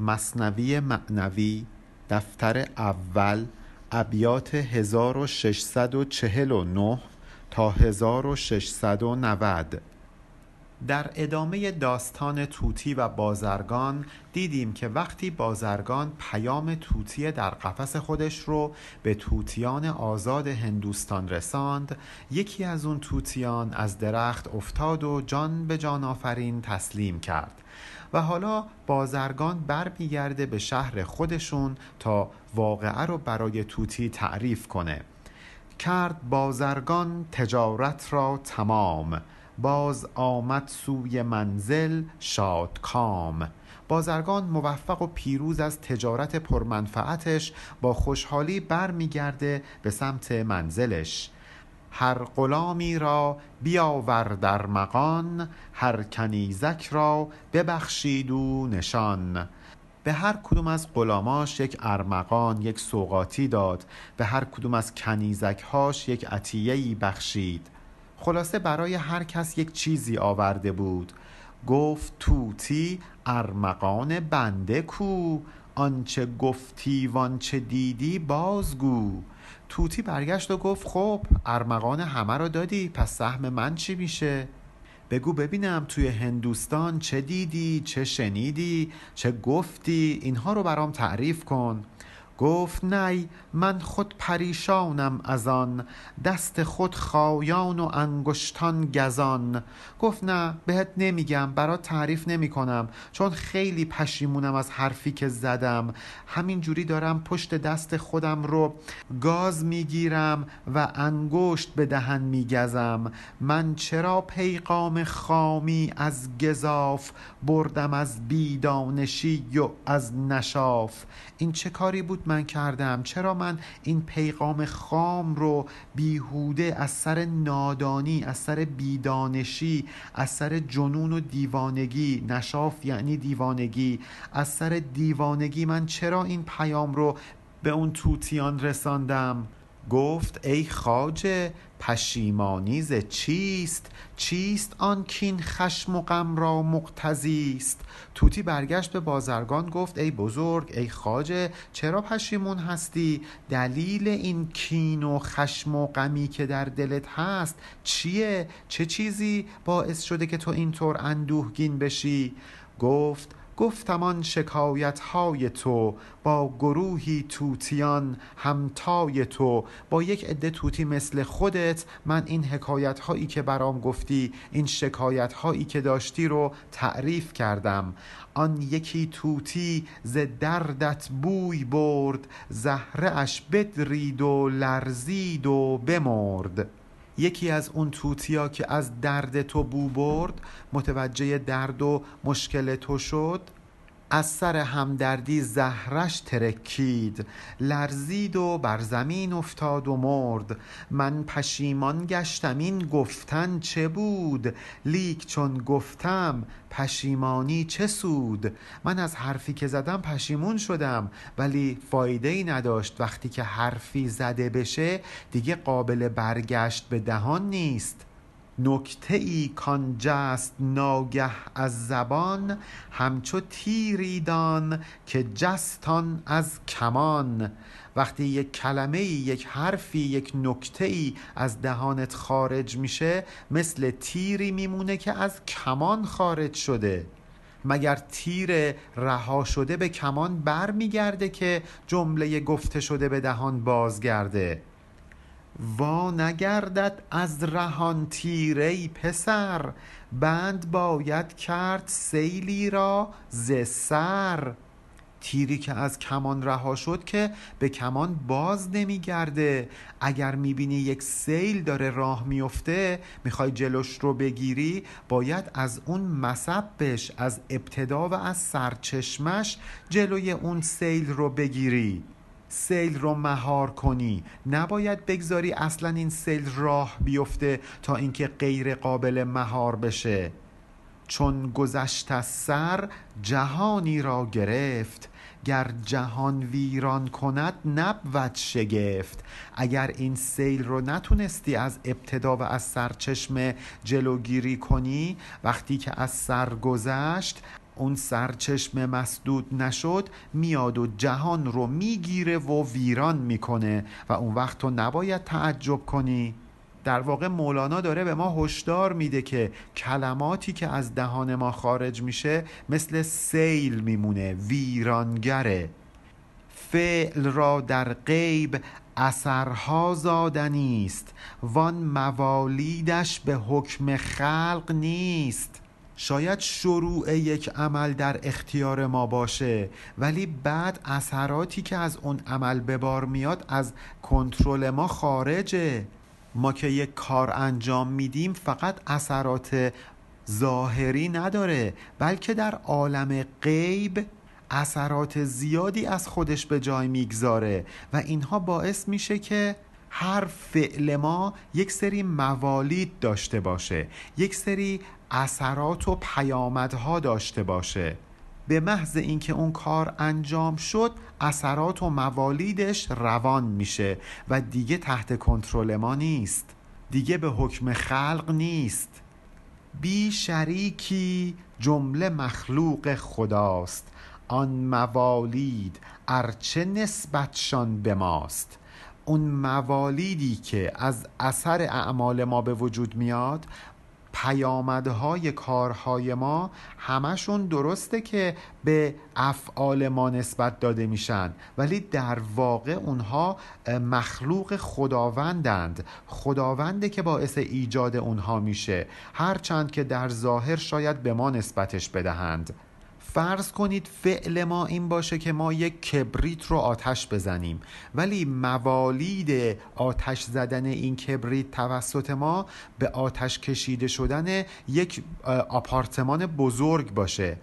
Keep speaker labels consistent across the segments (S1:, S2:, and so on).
S1: مصنوی معنوی دفتر اول ابیات 1649 تا 1690 در ادامه داستان طوطی و بازرگان دیدیم که وقتی بازرگان پیام طوطی در قفس خودش رو به طوطیان آزاد هندوستان رساند یکی از اون طوطیان از درخت افتاد و جان به جان آفرین تسلیم کرد. و حالا بازرگان برمیگرده به شهر خودشون تا واقعه رو برای توتی تعریف کنه. کرد بازرگان تجارت را تمام. باز آمد سوی منزل شادکام. بازرگان موفق و پیروز از تجارت پرمنفعتش با خوشحالی برمیگرده به سمت منزلش. هر غلامی را بیاور در مغان هر کنیزک را ببخشید او نشان. به هر کدوم از غلاماش یک ارمغان یک سوقاتی داد. به هر کدوم از کنیزکهاش یک عطیه‌ای بخشید. خلاصه برای هر کس یک چیزی آورده بود. گفت توتی ارمغان بنده کو. آنچه گفتی وانچه دیدی بازگو. توتی برگشت و گفت خب ارمغان همه رو دادی پس سهم من چی میشه؟ بگو ببینم توی هندوستان چه دیدی چه شنیدی چه گفتی اینها رو برام تعریف کن. گفت نی من خود پریشانم از آن دست خود خایان و انگشتان گزان. گفت نه بهت نمیگم برات تعریف نمی کنم چون خیلی پشیمونم از حرفی که زدم. همین جوری دارم پشت دست خودم رو گاز می‌گیرم و انگشت به دهن میگزم. من چرا پیغام خامی از گذاف بردم از بیدانشی و از نشاف؟ این چه کاری بود من کردم؟ چرا من این پیغام خام رو بیهوده از سر نادانی از سر بیدانشی از سر جنون و دیوانگی نشاف یعنی دیوانگی از سر دیوانگی من چرا این پیام رو به اون توتیان رساندم؟ گفت ای خاجه پشیمانی ز چیست؟ چیست آن کین خشم و غم را مقتضی است؟ توتی برگشت به بازرگان گفت ای بزرگ ای خاجه چرا پشیمون هستی؟ دلیل این کین و خشم و غمی که در دلت هست چیه؟ چه چیزی باعث شده که تو اینطور اندوهگین بشی؟ گفت گفتم آن شکایت های تو با گروهی توتیان همتای تو. با یک عده توتی مثل خودت من این حکایت هایی که برام گفتی این شکایت هایی که داشتی رو تعریف کردم. آن یکی توتی ز دردت بوی برد زهره اش بدرید و لرزید و بمرد. یکی از اون توتیا که از درد تو بو برد متوجه درد و مشکل تو شد. از سر همدردی زهرش ترکید. لرزید و بر زمین افتاد و مرد. من پشیمان گشتم این گفتن چه بود؟ لیک چون گفتم پشیمانی چه سود؟ من از حرفی که زدم پشیمون شدم ولی فایده ای نداشت. وقتی که حرفی زده بشه دیگه قابل برگشت به دهان نیست. نکته ای کان جست ناگه از زبان همچو تیری دان که جستان از کمان. وقتی یک کلمه ای یک حرفی یک نکته ای از دهانت خارج میشه مثل تیری میمونه که از کمان خارج شده. مگر تیر رها شده به کمان بر میگرده که جمله گفته شده به دهان بازگرده؟ وا نگردد از رهان تیر ای پسر. بند باید کرد سیلی را ز سر. تیری که از کمان رها شد که به کمان باز نمیگرده. اگر می‌بینی یک سیل داره راه میفته می‌خوای جلوش رو بگیری باید از اون مسبش از ابتدا و از سرچشمش جلوی اون سیل رو بگیری. سیل رو مهار کنی. نباید بگذاری اصلا این سیل راه بیفته تا اینکه غیر قابل مهار بشه. چون گذشت از سر جهانی را گرفت. گر جهان ویران کند نبود شگفت. اگر این سیل رو نتونستی از ابتدا و از سرچشمه جلوگیری کنی وقتی که از سر گذشت اون سرچشمه مسدود نشد میاد و جهان رو می‌گیره و ویران می‌کنه و اون وقت تو نباید تعجب کنی. در واقع مولانا داره به ما هشدار میده که کلماتی که از دهان ما خارج میشه مثل سیل میمونه ویرانگره. فعل را در غیب اثرها زادنی است وان موالیدش به حکم خلق نیست. شاید شروع یک عمل در اختیار ما باشه ولی بعد اثراتی که از اون عمل به بار میاد از کنترل ما خارجه. ما که یک کار انجام میدیم فقط اثرات ظاهری نداره بلکه در عالم غیب اثرات زیادی از خودش به جای می‌گذاره و اینها باعث میشه که هر فعل ما یک سری موالید داشته باشه یک سری اثرات و پیامدها داشته باشه. به محض اینکه اون کار انجام شد اثرات و موالیدش روان میشه و دیگه تحت کنترل ما نیست. دیگه به حکم خلق نیست. بی شریکی جمله مخلوق خداست. آن موالید ارچه نسبتشان به ماست. اون موالیدی که از اثر اعمال ما به وجود میاد پیامدهای کارهای ما همشون درسته که به افعال ما نسبت داده میشن ولی در واقع اونها مخلوق خداوندند. خداونده که باعث ایجاد اونها میشه. هرچند که در ظاهر شاید به ما نسبتش بدهند. فرض کنید فعل ما این باشه که ما یک کبریت رو آتش بزنیم. ولی موالید آتش زدن این کبریت توسط ما به آتش کشیده شدن یک آپارتمان بزرگ باشه.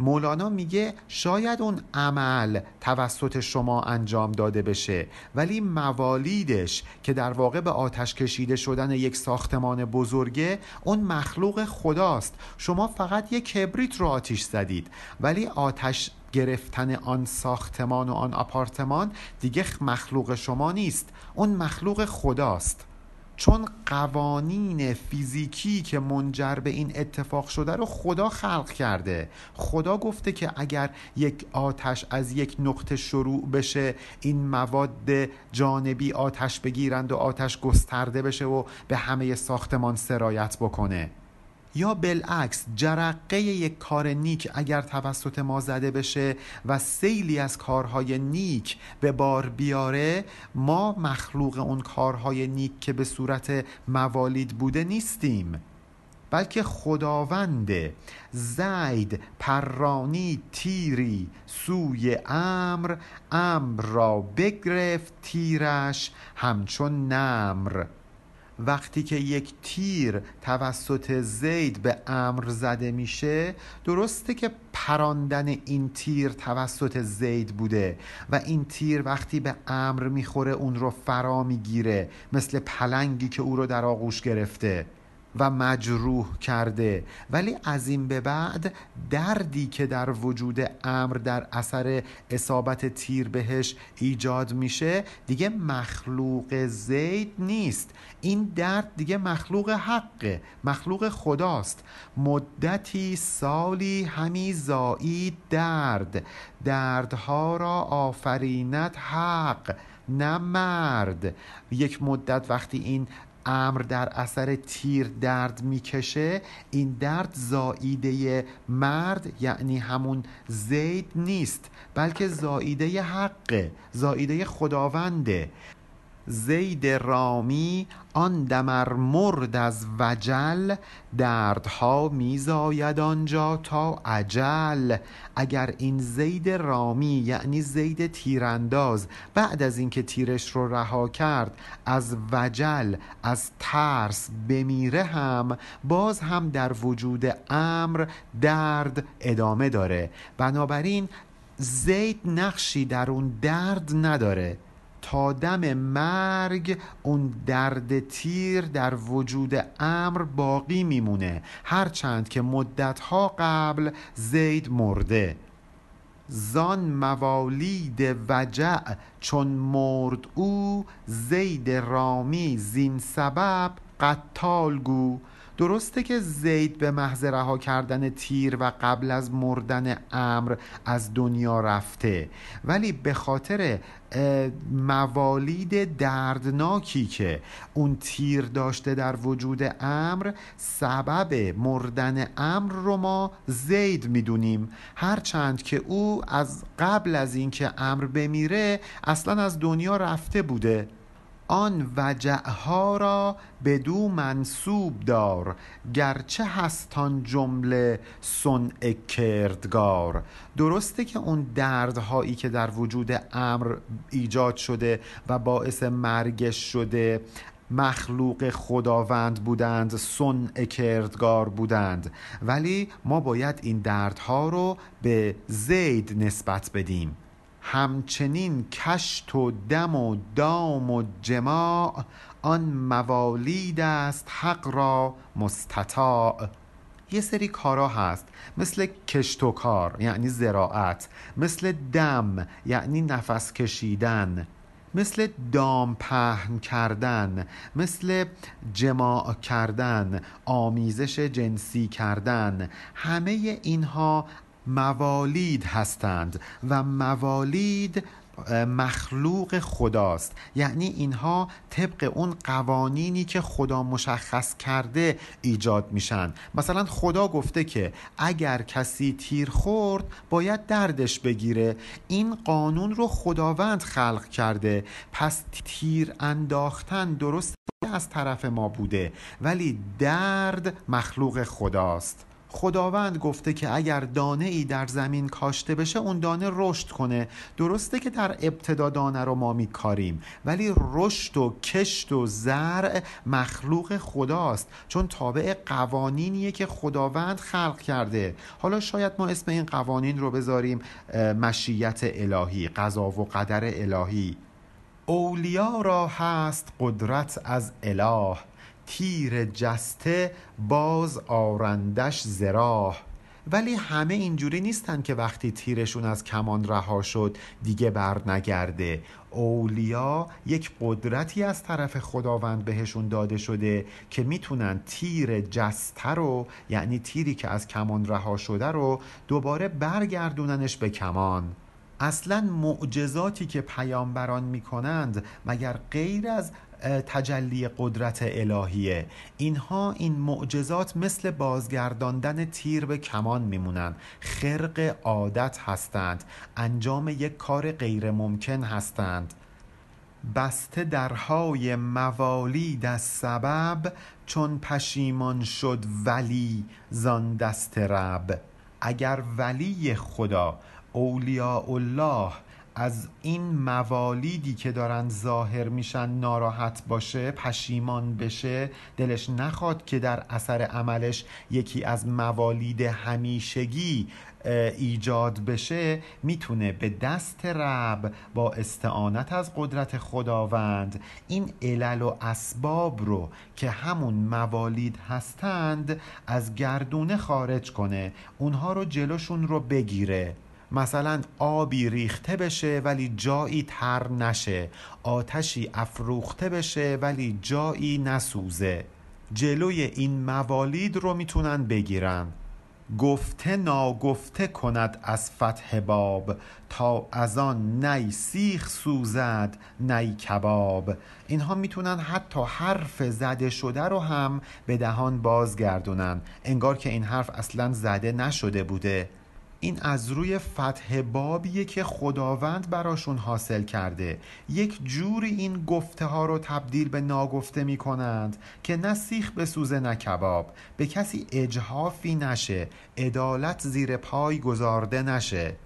S1: مولانا میگه شاید اون عمل توسط شما انجام داده بشه ولی موالیدش که در واقع به آتش کشیده شدن یک ساختمان بزرگه اون مخلوق خداست. شما فقط یک کبریت رو آتیش زدید ولی آتش گرفتن آن ساختمان و آن آپارتمان دیگه مخلوق شما نیست اون مخلوق خداست. چون قوانین فیزیکی که منجر به این اتفاق شده رو خدا خلق کرده. خدا گفته که اگر یک آتش از یک نقطه شروع بشه این مواد جانبی آتش بگیرند و آتش گسترده بشه و به همه ساختمان سرایت بکنه. یا بالعکس جرقه یک کار نیک اگر توسط ما زده بشه و سیلی از کارهای نیک به بار بیاره ما مخلوق اون کارهای نیک که به صورت موالید بوده نیستیم. بلکه خداوند زید پرانی تیری سوی امر امر را بگرفت تیرش همچون نمر. وقتی که یک تیر توسط زید به امر زده میشه درسته که پراندن این تیر توسط زید بوده و این تیر وقتی به امر می‌خوره اون رو فرا می‌گیره مثل پلنگی که او رو در آغوش گرفته. و مجروح کرده. ولی از این به بعد دردی که در وجود امر در اثر اصابت تیر بهش ایجاد میشه دیگه مخلوق زید نیست. این درد دیگه مخلوق حقه مخلوق خداست. مدتی سالی همی زایید درد. دردها را آفریند حق نه مرد. یک مدت وقتی این امر در اثر تیر درد می‌کشه این درد زاییده مرد یعنی همون زید نیست بلکه زاییده حقه زاییده خداونده. زید رامی آن دمر مرد از وجل دردها میزاید آنجا تا عجل اگر این زید رامی یعنی زید تیرانداز بعد از اینکه تیرش رو رها کرد از وجل از ترس بمیره هم باز هم در وجود امر درد ادامه داره. بنابراین زید نقشی در اون درد نداره. تا دم مرگ اون درد تیر در وجود امر باقی میمونه هرچند که مدتها قبل زید مرده. زان موالید وجع چون مرد او زید رامی زین سبب قتال گو درسته که زید به محض رها کردن تیر و قبل از مردن امر از دنیا رفته ولی به خاطر موالید دردناکی که اون تیر داشته در وجود امر سبب مردن امر رو ما زید می‌دونیم. هرچند که او از قبل از اینکه امر بمیره اصلا از دنیا رفته بوده. آن وجعها را بدو منصوب دار گرچه هستان جمله صنع کردگار. درسته که اون دردهایی که در وجود امر ایجاد شده و باعث مرگش شده مخلوق خداوند بودند صنع کردگار بودند. ولی ما باید این دردها رو به زید نسبت بدیم. همچنین کشت و دم و دام و جماع آن موالید است حق را مستطاع. یه سری کارا هست مثل کشت و کار یعنی زراعت مثل دم یعنی نفس کشیدن مثل دام پهن کردن مثل جماع کردن آمیزش جنسی کردن. همه اینها موالید هستند و موالید مخلوق خداست. یعنی اینها طبق اون قوانینی که خدا مشخص کرده ایجاد میشن. مثلا خدا گفته که اگر کسی تیر خورد باید دردش بگیره. این قانون رو خداوند خلق کرده. پس تیر انداختن درست از طرف ما بوده. ولی درد مخلوق خداست. خداوند گفته که اگر دانه ای در زمین کاشته بشه اون دانه رشد کنه. درسته که در ابتدا دانه رو ما میکاریم ولی رشد و کشت و زرع مخلوق خداست چون تابع قوانینیه که خداوند خلق کرده. حالا شاید ما اسم این قوانین رو بذاریم مشیت الهی قضا و قدر الهی. اولیا را هست قدرت از اله. تیر جسته باز آرندش زراح ولی همه اینجوری نیستن که وقتی تیرشون از کمان رها شد دیگه بر نگرده. اولیا یک قدرتی از طرف خداوند بهشون داده شده که می‌تونن تیر جسته رو یعنی تیری که از کمان رها شده رو دوباره برگردوننش به کمان. اصلا معجزاتی که پیامبران می‌کنند مگر غیر از تجلی قدرت الهیه. اینها این معجزات مثل بازگرداندن تیر به کمان میمونن. خرق عادت هستند. انجام یک کار غیر ممکن هستند. بسته درهای موالید از سبب چون پشیمان شد ولی زان دست رب. اگر ولی خدا اولیاء الله از این موالیدی که دارن ظاهر میشن ناراحت باشه پشیمان بشه دلش نخواد که در اثر عملش یکی از موالید همیشگی ایجاد بشه می‌تونه به دست رب با استعانت از قدرت خداوند این علل و اسباب رو که همون موالید هستند از گردونه خارج کنه اونها رو جلوشون رو بگیره. مثلا آبی ریخته بشه ولی جایی تر نشه آتشی افروخته بشه ولی جایی نسوزه. جلوی این موالید رو می‌تونن بگیرن. گفته ناگفته کند از فتح باب تا از آن نی سیخ سوزد نی کباب. اینها می‌تونن حتی حرف زده شده رو هم به دهان بازگردونن. انگار که این حرف اصلا زده نشده بوده. این از روی فتح بابیه که خداوند براشون حاصل کرده. یک جوری این گفته ها رو تبدیل به ناگفته می کنند که نه سیخ به سوزه نه کباب. به کسی اجهافی نشه عدالت زیر پای گذارده نشه.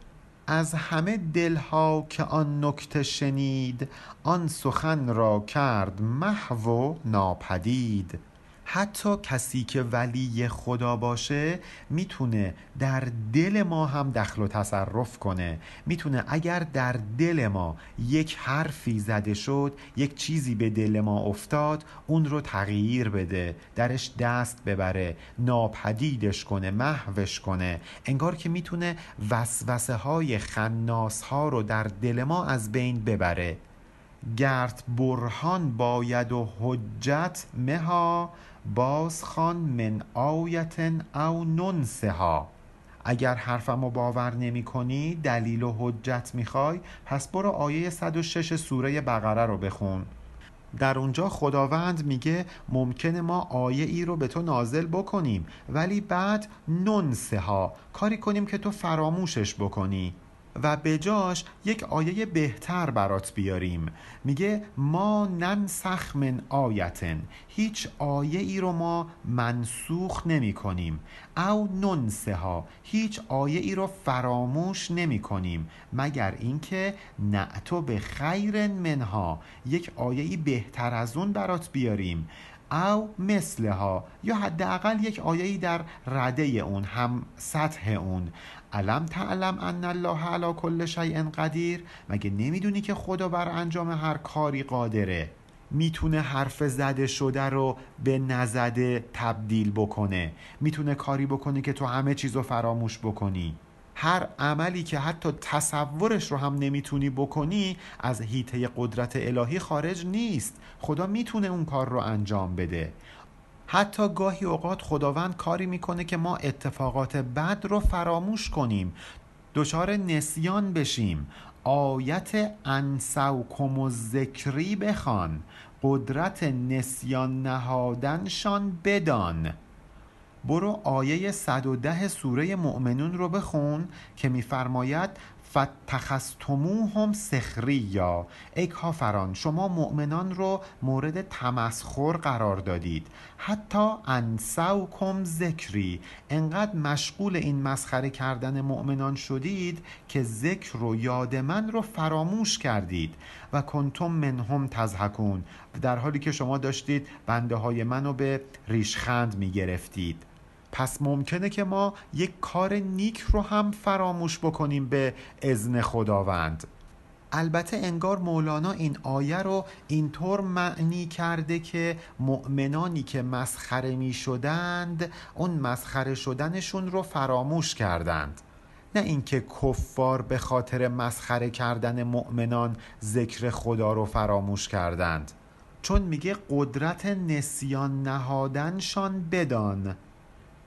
S1: از همه دلها که آن نکته شنید آن سخن را کرد محو ناپدید. حتی کسی که ولی خدا باشه می‌تونه در دل ما هم دخل و تصرف کنه. می‌تونه اگر در دل ما یک حرفی زده شد یک چیزی به دل ما افتاد اون رو تغییر بده درش دست ببره ناپدیدش کنه محوش کنه. انگار که می‌تونه وسوسه های خناس ها رو در دل ما از بین ببره. گرت برهان باید و حجت مها بازخوان من آیت او ننسها. اگر حرفمو باور نمی کنی دلیل و حجت می‌خوای پس برو آیه 106 سوره بقره رو بخون. در اونجا خداوند میگه ممکنه ما آیه ای رو به تو نازل بکنیم ولی بعد ننسه ها کاری کنیم که تو فراموشش بکنی. و به جاش یک آیه بهتر برات بیاریم. میگه ما ننسخ من آیتن. هیچ آیه ای رو ما منسوخ نمی کنیم او ننسه ها هیچ آیه ای رو فراموش نمی کنیم مگر اینکه نعتو به خیر منها. یک آیه ای بهتر از اون برات بیاریم. او مثلها. یا حداقل یک آیه‌ای در رده اون هم سطح اون. علم تعلم ان الله علی کل شیء قدیر؟ مگه نمی‌دونی که خدا بر انجام هر کاری قادره؟ می‌تونه حرف زده شده رو به نزده تبدیل بکنه. می‌تونه کاری بکنه که تو همه چیز رو فراموش بکنی. هر عملی که حتی تصورش رو هم نمی‌تونی بکنی از هیته قدرت الهی خارج نیست. خدا می‌تونه اون کار رو انجام بده. حتی گاهی اوقات خداوند کاری می‌کنه که ما اتفاقات بد رو فراموش کنیم. دچار نسیان بشیم. آیت انسوکم و ذکری بخوان. قدرت نسیان نهادنشان بدان. برو آیه 110 سوره مؤمنون رو بخون که میفرماید فتخستموهم سخریا ای کافران شما مؤمنان رو مورد تمسخر قرار دادید. حتی انسوکم ذکری انقدر مشغول این مسخره کردن مؤمنان شدید که ذکر و یاد من رو فراموش کردید. و کنتم منهم تزهکون در حالی که شما داشتید بنده های منو به ریشخند می گرفتید پس ممکنه که ما یک کار نیک رو هم فراموش بکنیم به اذن خداوند. البته انگار مولانا این آیه رو اینطور معنی کرده که مؤمنانی که مسخره می شدند اون مسخره شدنشون رو فراموش کردند. نه اینکه کفار به خاطر مسخره کردن مؤمنان ذکر خدا رو فراموش کردند. چون میگه قدرت نسیان نهادنشان بدان.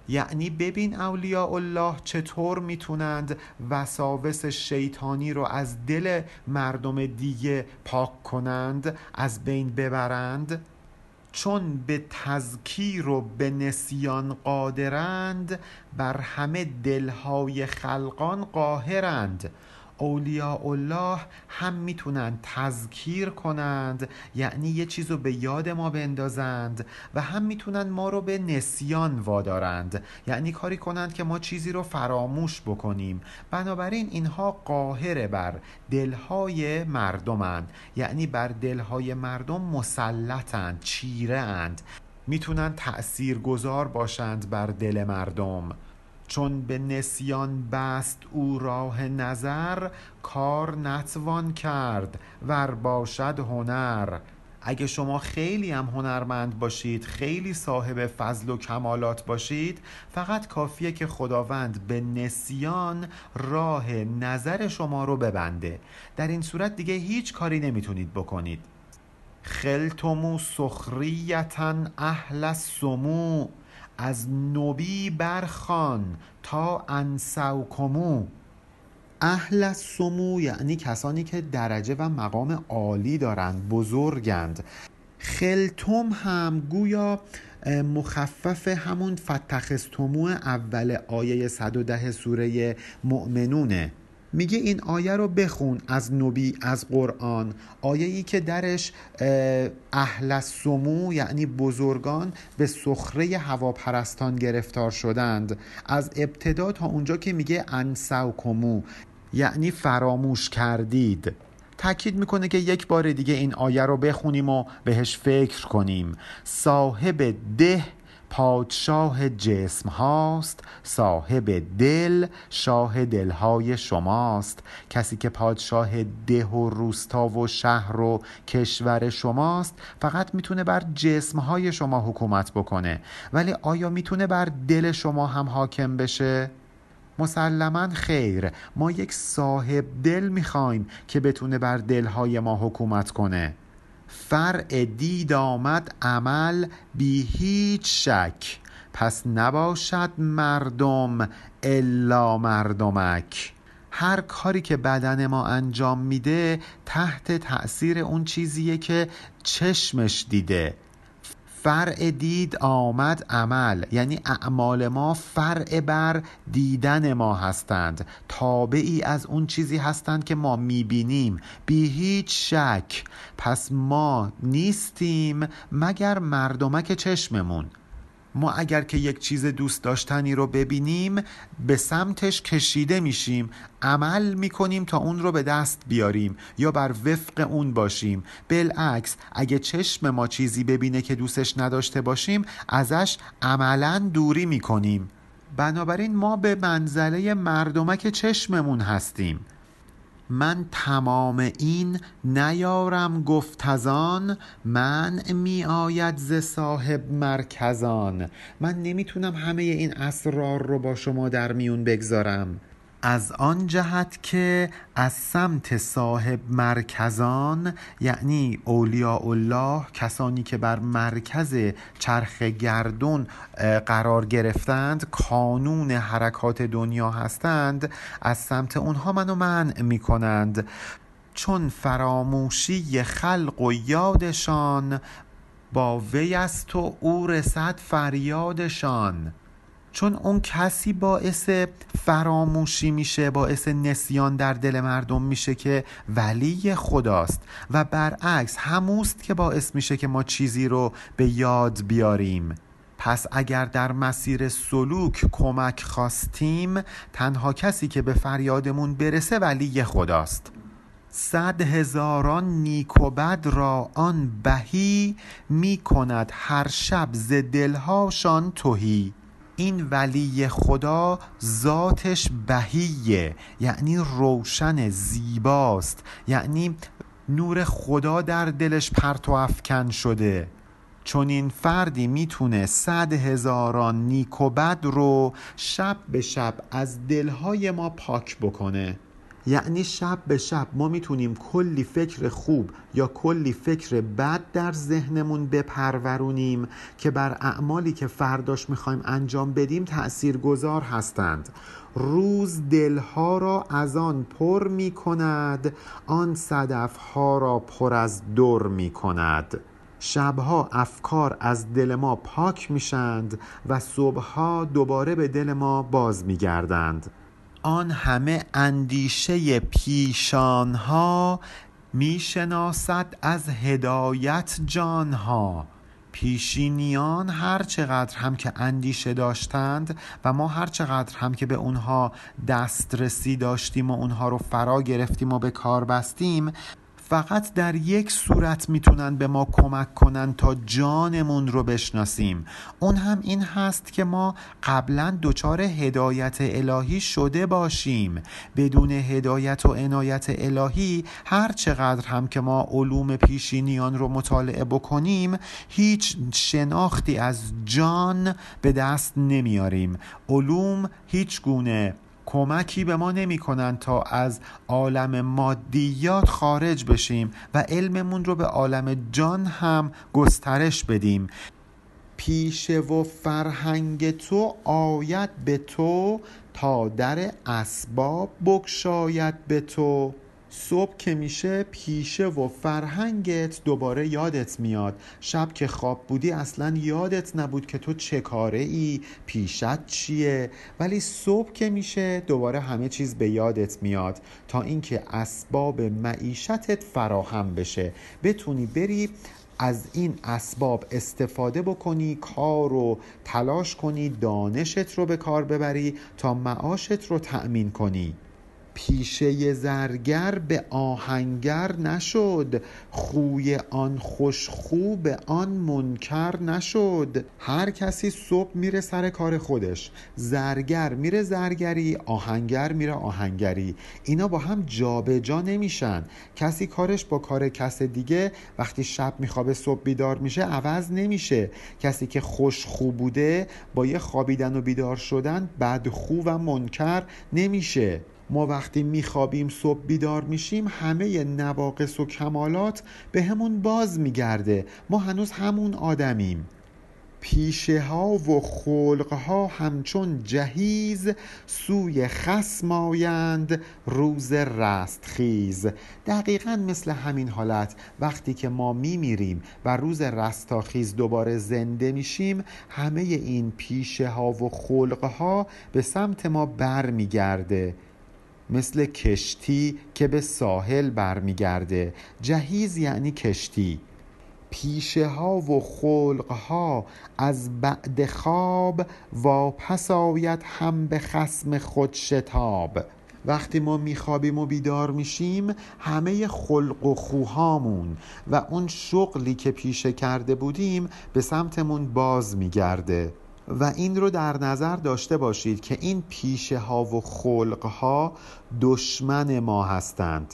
S1: یعنی ببین اولیاء الله چطور می‌تونند وساوس شیطانی رو از دل مردم دیگه پاک کنند از بین ببرند؟ چون به تذکیر و به نسیان قادرند بر همه دلهای خلقان قاهرند. اولیاء الله هم می‌تونن تذکیر کنند یعنی یه چیز رو به یاد ما بندازند و هم می‌تونن ما رو به نسیان وادارند. یعنی کاری کنند که ما چیزی رو فراموش بکنیم. بنابراین اینها قاهر بر دلهای مردمند. یعنی بر دلهای مردم مسلطند چیره اند می‌تونن تأثیر گذار باشند بر دل مردم. چون به نسیان بست او راه نظر کار نتوان کرد ور باشد هنر. اگه شما خیلی هم هنرمند باشید خیلی صاحب فضل و کمالات باشید فقط کافیه که خداوند به نسیان راه نظر شما رو ببنده. در این صورت دیگه هیچ کاری نمی‌تونید بکنید. خلتمو سخریتن اهل سمو از نبی برخان تا انسوکمو. اهل سمو یعنی کسانی که درجه و مقام عالی دارند بزرگند. خلتم هم گویا مخفف همون فتخستمو اول آیه 110 سوره مؤمنونه. میگه این آیه رو بخون از نبی از قرآن. آیه ای که درش اهل سمو یعنی بزرگان به سخره هواپرستان گرفتار شدند. از ابتدا تا اونجا که میگه انسوکمو یعنی فراموش کردید. تاکید می‌کنه که یک بار دیگه این آیه رو بخونیم و بهش فکر کنیم. صاحب ده پادشاه جسم هاست صاحب دل شاه دلهای شماست. کسی که پادشاه ده و روستا و شهر و کشور شماست فقط می‌تونه بر جسمهای شما حکومت بکنه. ولی آیا می‌تونه بر دل شما هم حاکم بشه؟ مسلما خیر. ما یک صاحب دل می‌خوایم که بتونه بر دلهای ما حکومت کنه. فرع دید آمد عمل بی هیچ شک. پس نباشد مردم الا مردمک. هر کاری که بدن ما انجام میده تحت تأثیر اون چیزیه که چشمش دیده. فرع دید آمد عمل. یعنی اعمال ما فرع بر دیدن ما هستند. تابعی از اون چیزی هستند که ما می‌بینیم. بی هیچ شک. پس ما نیستیم مگر مردمک چشممون. ما اگر که یک چیز دوست داشتنی رو ببینیم به سمتش کشیده میشیم. عمل می‌کنیم تا اون رو به دست بیاریم یا بر وفق اون باشیم. بالعکس اگه چشم ما چیزی ببینه که دوستش نداشته باشیم ازش عملا دوری می‌کنیم. بنابراین ما به منزله مردمک چشممون هستیم. من تمام این نیارم گفت از آن من می آید ز صاحب مرکزان من نمی‌تونم همه این اسرار رو با شما در میون بگذارم. از آن جهت که از سمت صاحب مرکزان یعنی اولیاء الله کسانی که بر مرکز چرخ گردون قرار گرفتند کانون حرکات دنیا هستند از سمت اونها منو منع می کنند چون فراموشی خلق و یادشان با وی است و او رسد فریادشان. چون اون کسی باعث فراموشی میشه باعث نسیان در دل مردم میشه که ولی خداست. و برعکس هموست که باعث میشه که ما چیزی رو به یاد بیاریم. پس اگر در مسیر سلوک کمک خواستیم تنها کسی که به فریادمون برسه ولی خداست. صد هزاران نیک و بد را آن بهی می کند هر شب ز دلهاشان تهی. این ولی خدا ذاتش بهیه یعنی روشن زیباست. یعنی نور خدا در دلش پرتو افکن شده. چون این فردی می‌تونه صد هزاران نیک و بد رو شب به شب از دلهای ما پاک بکنه. یعنی شب به شب ما می‌تونیم کلی فکر خوب یا کلی فکر بد در ذهنمون بپرورونیم که بر اعمالی که فرداش می‌خوایم انجام بدیم تأثیر گذار هستند. روز دلها را از آن پر می کند آن صدفها را پر از در می کند شبها افکار از دل ما پاک میشند و صبحها دوباره به دل ما باز میگردند. آن همه اندیشه پیشانها می‌شناسد از هدایت جانها. پیشینیان هر چقدر هم که اندیشه داشتند و ما هر چقدر هم که به اونها دسترسی داشتیم و اونها رو فرا گرفتیم و به کار بستیم فقط در یک صورت می‌تونن به ما کمک کنن تا جانمون رو بشناسیم. اون هم این هست که ما قبلا دچار هدایت الهی شده باشیم. بدون هدایت و عنایت الهی هر چقدر هم که ما علوم پیشینیان رو مطالعه بکنیم هیچ شناختی از جان به دست نمیاریم. علوم هیچ گونه کمکی به ما نمی کنند تا از عالم مادیات خارج بشیم و علممون رو به عالم جان هم گسترش بدیم. پیشه و فرهنگ تو آید به تو تا در اسباب بگشاید به تو. صبح که میشه پیشه و فرهنگت دوباره یادت میاد. شب که خواب بودی اصلا یادت نبود که تو چه کاره ای پیشت چیه. ولی صبح که میشه دوباره همه چیز به یادت میاد. تا اینکه اسباب معیشتت فراهم بشه. بتونی بری از این اسباب استفاده بکنی کار رو تلاش کنی دانشت رو به کار ببری تا معاشت رو تأمین کنی. پیشه زرگر به آهنگر نشد. خوی آن خوش خو به آن منکر نشد. هر کسی صبح میره سر کار خودش. زرگر میره زرگری آهنگر میره آهنگری. اینا با هم جابجا جا نمیشن. کسی کارش با کار کس دیگه وقتی شب میخوابه صبح بیدار میشه عوض نمیشه. کسی که خوش خو بوده با یه خوابیدن و بیدار شدن بدخو و منکر نمیشه. ما وقتی میخوابیم صبح بیدار میشیم همه نواقص و کمالات به همون باز میگرده. ما هنوز همون آدمیم. پیشه ها و خلق ها همچون جهیز سوی خسم آیند روز رستخیز. دقیقا مثل همین حالت. وقتی که ما میمیریم و روز رستاخیز دوباره زنده میشیم همه این پیشه ها و خلق ها به سمت ما بر میگرده مثل کشتی که به ساحل برمیگرده. جهیز یعنی کشتی. پیشه ها و خلق ها از بعد خواب واپس آید هم به خسم خود شتاب. وقتی ما میخوابیم و بیدار میشیم همه خلق و خوهامون و اون شغلی که پیشه کرده بودیم به سمتمون باز میگرده. و این رو در نظر داشته باشید که این پیشه ها و خلق ها دشمن ما هستند.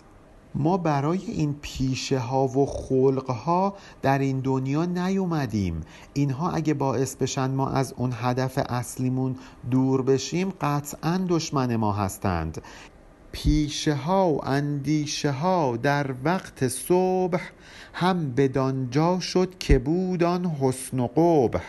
S1: ما برای این پیشه ها و خلق ها در این دنیا نیومدیم. اینها اگه باعث بشن ما از اون هدف اصلیمون دور بشیم قطعا دشمن ما هستند. پیشه ها و اندیشه ها در وقت صبح هم بدانجا شد که بود آن حسن و قبح.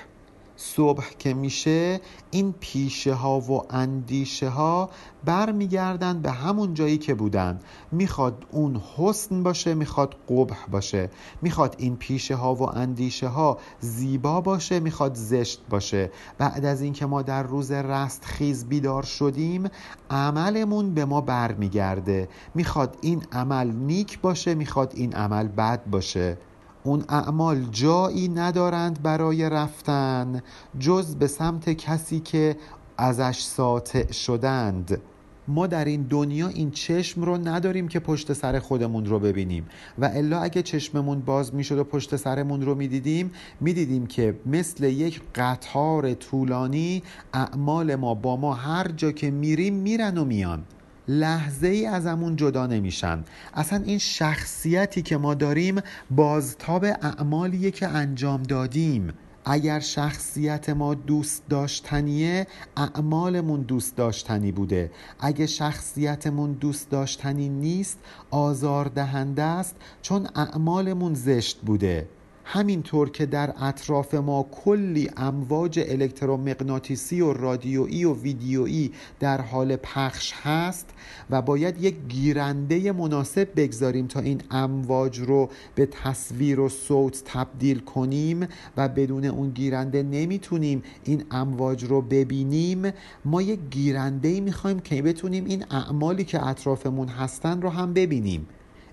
S1: صبح که میشه این پیشه ها و اندیشه ها برمیگردن به همون جایی که بودن. می‌خواد اون حسن باشه می‌خواد قبح باشه. می‌خواد این پیشه ها و اندیشه ها زیبا باشه می‌خواد زشت باشه. بعد از اینکه ما در روز رست خیز بیدار شدیم عملمون به ما برمیگرده. می‌خواد این عمل نیک باشه می‌خواد این عمل بد باشه. اون اعمال جایی ندارند برای رفتن جز به سمت کسی که ازش ساطع شدند. ما در این دنیا این چشم رو نداریم که پشت سر خودمون رو ببینیم و الا اگه چشممون باز می‌شد و پشت سرمون رو می‌دیدیم می‌دیدیم که مثل یک قطار طولانی اعمال ما با ما هر جا که میریم میرن و میان. لحظه ای ازمون جدا نمیشن. اصلا این شخصیتی که ما داریم بازتاب اعمالیه که انجام دادیم. اگر شخصیت ما دوست داشتنیه اعمالمون دوست داشتنی بوده. اگه شخصیتمون دوست داشتنی نیست آزاردهنده است چون اعمالمون زشت بوده. همینطور که در اطراف ما کلی امواج الکترومغناطیسی و رادیویی و ویدیویی در حال پخش هست و باید یک گیرنده مناسب بگذاریم تا این امواج رو به تصویر و صوت تبدیل کنیم و بدون اون گیرنده نمی‌تونیم این امواج رو ببینیم. ما یک گیرنده می‌خوایم که بتونیم این اعمالی که اطرافمون هستن رو هم ببینیم.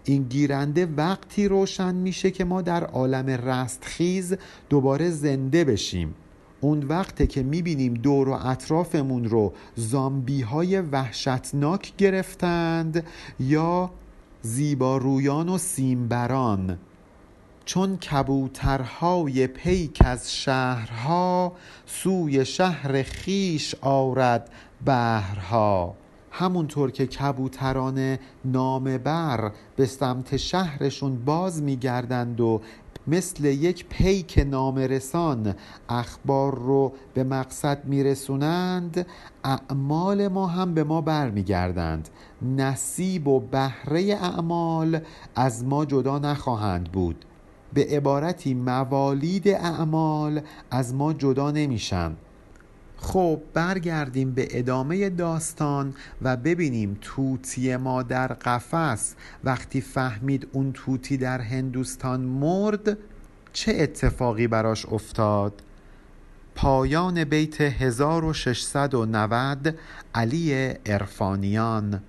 S1: این گیرنده وقتی روشن میشه که ما در عالم رستخیز دوباره زنده بشیم. اون وقته که می‌بینیم دور و اطرافمون رو زامبی های وحشتناک گرفتند یا زیبارویان و سیمبران. چون کبوترهای پیک از شهرها سوی شهر خیش آرد بهرها. همونطور که کبوتران نامه بر به سمت شهرشون باز میگردند و مثل یک پیک نامرسان اخبار رو به مقصد میرسونند اعمال ما هم به ما برمیگردند. نصیب و بهره اعمال از ما جدا نخواهند بود. به عبارتی موالید اعمال از ما جدا نمیشن. خب برگردیم به ادامه داستان و ببینیم توتی ما در قفس وقتی فهمید اون توتی در هندوستان مرد چه اتفاقی براش افتاد؟ پایان بیت 1690 علی ارفانیان